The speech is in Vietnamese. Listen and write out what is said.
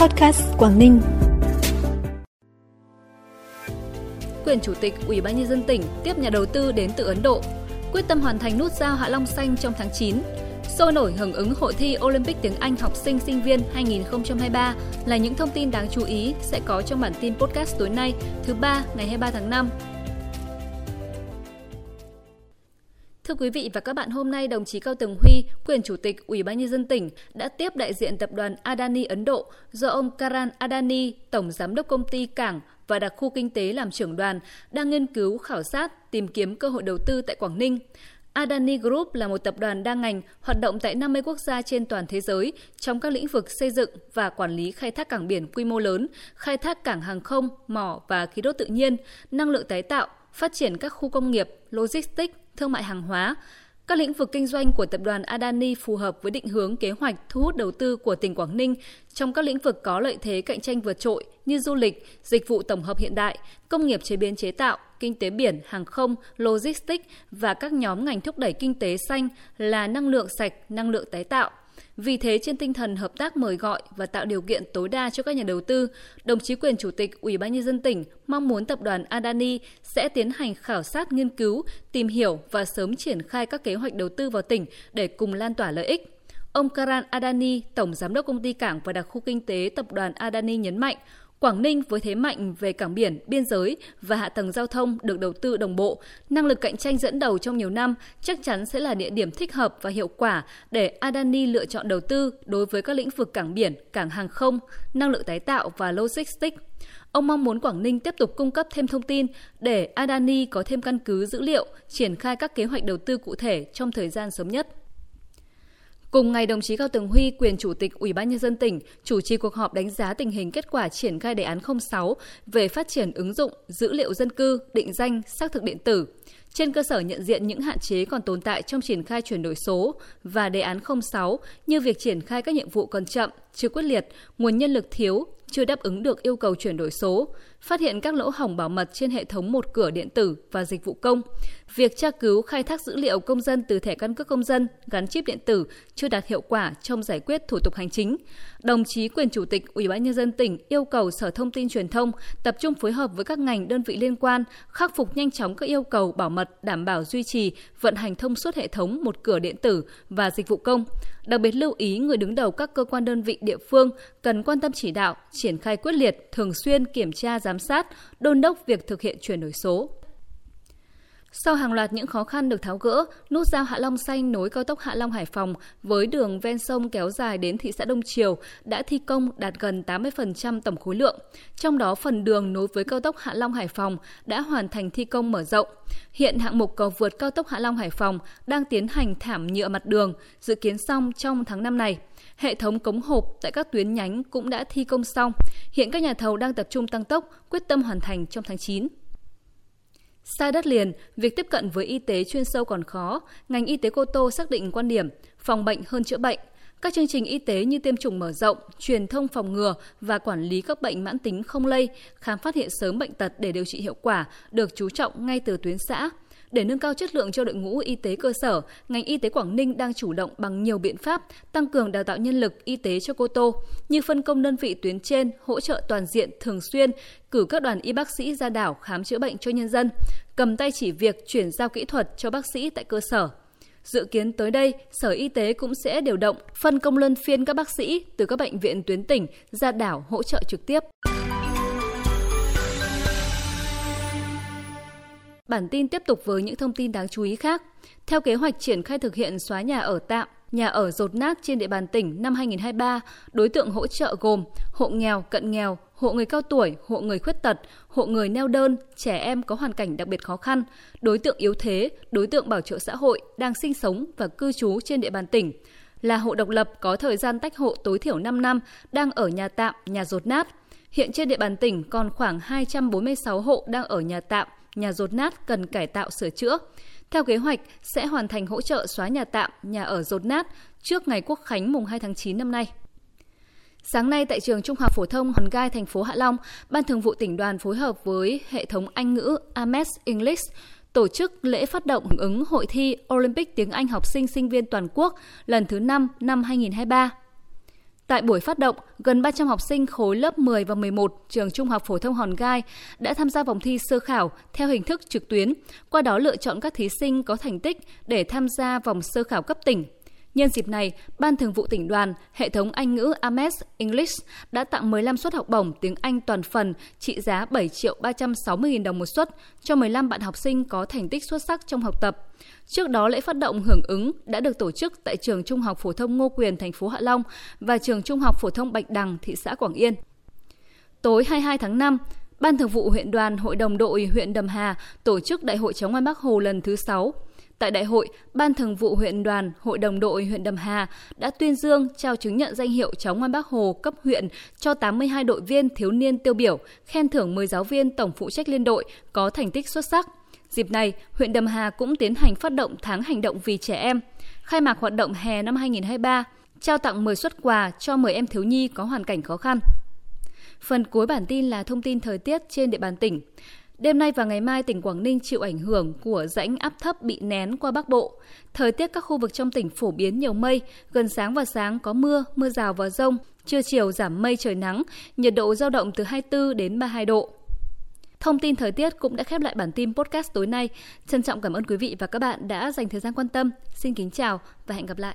Podcast Quảng Ninh. Quyền Chủ tịch Ủy ban Nhân dân tỉnh tiếp nhà đầu tư đến từ Ấn Độ, quyết tâm hoàn thành nút giao Hạ Long Xanh trong tháng 9. Sôi nổi hưởng ứng hội thi Olympic tiếng Anh học sinh sinh viên 2023 là những thông tin đáng chú ý sẽ có trong bản tin podcast tối nay, thứ ba ngày 23 tháng 5. Thưa quý vị và các bạn, hôm nay đồng chí Cao Tường Huy, quyền chủ tịch Ủy ban nhân dân tỉnh đã tiếp đại diện tập đoàn Adani Ấn Độ do ông Karan Adani, tổng giám đốc công ty cảng và đặc khu kinh tế làm trưởng đoàn, đang nghiên cứu khảo sát tìm kiếm cơ hội đầu tư tại Quảng Ninh. Adani Group là một tập đoàn đa ngành hoạt động tại 50 quốc gia trên toàn thế giới trong các lĩnh vực xây dựng và quản lý khai thác cảng biển quy mô lớn, khai thác cảng hàng không, mỏ và khí đốt tự nhiên, năng lượng tái tạo, phát triển các khu công nghiệp, logistics, thương mại hàng hóa. Các lĩnh vực kinh doanh của tập đoàn Adani phù hợp với định hướng kế hoạch thu hút đầu tư của tỉnh Quảng Ninh trong các lĩnh vực có lợi thế cạnh tranh vượt trội như du lịch, dịch vụ tổng hợp hiện đại, công nghiệp chế biến chế tạo, kinh tế biển, hàng không, logistics và các nhóm ngành thúc đẩy kinh tế xanh là năng lượng sạch, năng lượng tái tạo. Vì thế, trên tinh thần hợp tác mời gọi và tạo điều kiện tối đa cho các nhà đầu tư, đồng chí quyền chủ tịch Ủy ban nhân dân tỉnh mong muốn tập đoàn Adani sẽ tiến hành khảo sát nghiên cứu, tìm hiểu và sớm triển khai các kế hoạch đầu tư vào tỉnh để cùng lan tỏa lợi ích. Ông Karan Adani, Tổng Giám đốc Công ty Cảng và Đặc khu Kinh tế Tập đoàn Adani nhấn mạnh, Quảng Ninh với thế mạnh về cảng biển, biên giới và hạ tầng giao thông được đầu tư đồng bộ, năng lực cạnh tranh dẫn đầu trong nhiều năm chắc chắn sẽ là địa điểm thích hợp và hiệu quả để Adani lựa chọn đầu tư đối với các lĩnh vực cảng biển, cảng hàng không, năng lượng tái tạo và logistics. Ông mong muốn Quảng Ninh tiếp tục cung cấp thêm thông tin để Adani có thêm căn cứ dữ liệu, triển khai các kế hoạch đầu tư cụ thể trong thời gian sớm nhất. Cùng ngày, đồng chí Cao Tường Huy, quyền chủ tịch Ủy ban nhân dân tỉnh, chủ trì cuộc họp đánh giá tình hình kết quả triển khai đề án 06 về phát triển ứng dụng dữ liệu dân cư, định danh, xác thực điện tử. Trên cơ sở nhận diện những hạn chế còn tồn tại trong triển khai chuyển đổi số và đề án 06 như việc triển khai các nhiệm vụ còn chậm, chưa quyết liệt, nguồn nhân lực thiếu, chưa đáp ứng được yêu cầu chuyển đổi số, phát hiện các lỗ hổng bảo mật trên hệ thống một cửa điện tử và dịch vụ công. Việc tra cứu khai thác dữ liệu công dân từ thẻ căn cước công dân gắn chip điện tử chưa đạt hiệu quả trong giải quyết thủ tục hành chính. Đồng chí quyền chủ tịch Ủy ban nhân dân tỉnh yêu cầu Sở Thông tin Truyền thông tập trung phối hợp với các ngành đơn vị liên quan khắc phục nhanh chóng các yêu cầu bảo mật đảm bảo duy trì vận hành thông suốt hệ thống một cửa điện tử và dịch vụ công. Đặc biệt lưu ý người đứng đầu các cơ quan đơn vị địa phương cần quan tâm chỉ đạo, triển khai quyết liệt, thường xuyên kiểm tra giám sát, đôn đốc việc thực hiện chuyển đổi số. Sau hàng loạt những khó khăn được tháo gỡ, nút giao Hạ Long Xanh nối cao tốc Hạ Long Hải Phòng với đường ven sông kéo dài đến thị xã Đông Triều đã thi công đạt gần 80% tổng khối lượng. Trong đó phần đường nối với cao tốc Hạ Long Hải Phòng đã hoàn thành thi công mở rộng. Hiện hạng mục cầu vượt cao tốc Hạ Long Hải Phòng đang tiến hành thảm nhựa mặt đường, dự kiến xong trong tháng năm này. Hệ thống cống hộp tại các tuyến nhánh cũng đã thi công xong. Hiện các nhà thầu đang tập trung tăng tốc, quyết tâm hoàn thành trong tháng 9 xa đất liền, việc tiếp cận với y tế chuyên sâu còn khó, ngành y tế Cô Tô xác định quan điểm phòng bệnh hơn chữa bệnh. Các chương trình y tế như tiêm chủng mở rộng, truyền thông phòng ngừa và quản lý các bệnh mãn tính không lây, khám phát hiện sớm bệnh tật để điều trị hiệu quả được chú trọng ngay từ tuyến xã. Để nâng cao chất lượng cho đội ngũ y tế cơ sở, ngành y tế Quảng Ninh đang chủ động bằng nhiều biện pháp tăng cường đào tạo nhân lực y tế cho Cô Tô, như phân công đơn vị tuyến trên hỗ trợ toàn diện thường xuyên, cử các đoàn y bác sĩ ra đảo khám chữa bệnh cho nhân dân, cầm tay chỉ việc chuyển giao kỹ thuật cho bác sĩ tại cơ sở. Dự kiến tới đây, Sở Y tế cũng sẽ điều động phân công luân phiên các bác sĩ từ các bệnh viện tuyến tỉnh ra đảo hỗ trợ trực tiếp. Bản tin tiếp tục với những thông tin đáng chú ý khác. Theo kế hoạch triển khai thực hiện xóa nhà ở tạm, nhà ở rột nát trên địa bàn tỉnh năm 2023, đối tượng hỗ trợ gồm hộ nghèo, cận nghèo, hộ người cao tuổi, hộ người khuyết tật, hộ người neo đơn, trẻ em có hoàn cảnh đặc biệt khó khăn, đối tượng yếu thế, đối tượng bảo trợ xã hội đang sinh sống và cư trú trên địa bàn tỉnh, là hộ độc lập có thời gian tách hộ tối thiểu 5 năm, đang ở nhà tạm, nhà rột nát. Hiện trên địa bàn tỉnh còn khoảng 246 hộ đang ở nhà tạm, nhà rột nát cần cải tạo sửa chữa. Theo kế hoạch, sẽ hoàn thành hỗ trợ xóa nhà tạm, nhà ở rột nát trước ngày Quốc khánh mùng 2 tháng 9 năm nay. Sáng nay tại trường Trung học phổ thông Hòn Gai thành phố Hạ Long, Ban Thường vụ tỉnh đoàn phối hợp với hệ thống Anh ngữ Ames English tổ chức lễ phát động hưởng ứng hội thi Olympic tiếng Anh học sinh sinh viên toàn quốc lần thứ 5 năm 2023. Tại buổi phát động, gần 300 học sinh khối lớp 10 và 11 trường Trung học phổ thông Hòn Gai đã tham gia vòng thi sơ khảo theo hình thức trực tuyến, qua đó lựa chọn các thí sinh có thành tích để tham gia vòng sơ khảo cấp tỉnh. Nhân dịp này, Ban Thường vụ tỉnh đoàn, hệ thống Anh ngữ Ames English đã tặng 15 suất học bổng tiếng Anh toàn phần trị giá 7 triệu 360 nghìn đồng một suất cho 15 bạn học sinh có thành tích xuất sắc trong học tập. Trước đó, lễ phát động hưởng ứng đã được tổ chức tại trường Trung học phổ thông Ngô Quyền, thành phố Hạ Long và trường Trung học phổ thông Bạch Đằng, thị xã Quảng Yên. Tối 22 tháng 5, Ban Thường vụ huyện đoàn Hội đồng đội huyện Đầm Hà tổ chức Đại hội chống ngoan Bắc Hồ lần thứ 6. Tại đại hội, Ban Thường vụ huyện đoàn, Hội đồng đội huyện Đầm Hà đã tuyên dương trao chứng nhận danh hiệu cháu ngoan Bác Hồ cấp huyện cho 82 đội viên thiếu niên tiêu biểu, khen thưởng 10 giáo viên tổng phụ trách liên đội có thành tích xuất sắc. Dịp này, huyện Đầm Hà cũng tiến hành phát động tháng hành động vì trẻ em, khai mạc hoạt động hè năm 2023, trao tặng 10 xuất quà cho 10 em thiếu nhi có hoàn cảnh khó khăn. Phần cuối bản tin là thông tin thời tiết trên địa bàn tỉnh. Đêm nay và ngày mai tỉnh Quảng Ninh chịu ảnh hưởng của rãnh áp thấp bị nén qua Bắc Bộ. Thời tiết các khu vực trong tỉnh phổ biến nhiều mây, gần sáng và sáng có mưa, mưa rào và rông, trưa chiều giảm mây trời nắng, nhiệt độ giao động từ 24 đến 32 độ. Thông tin thời tiết cũng đã khép lại bản tin podcast tối nay. Trân trọng cảm ơn quý vị và các bạn đã dành thời gian quan tâm. Xin kính chào và hẹn gặp lại.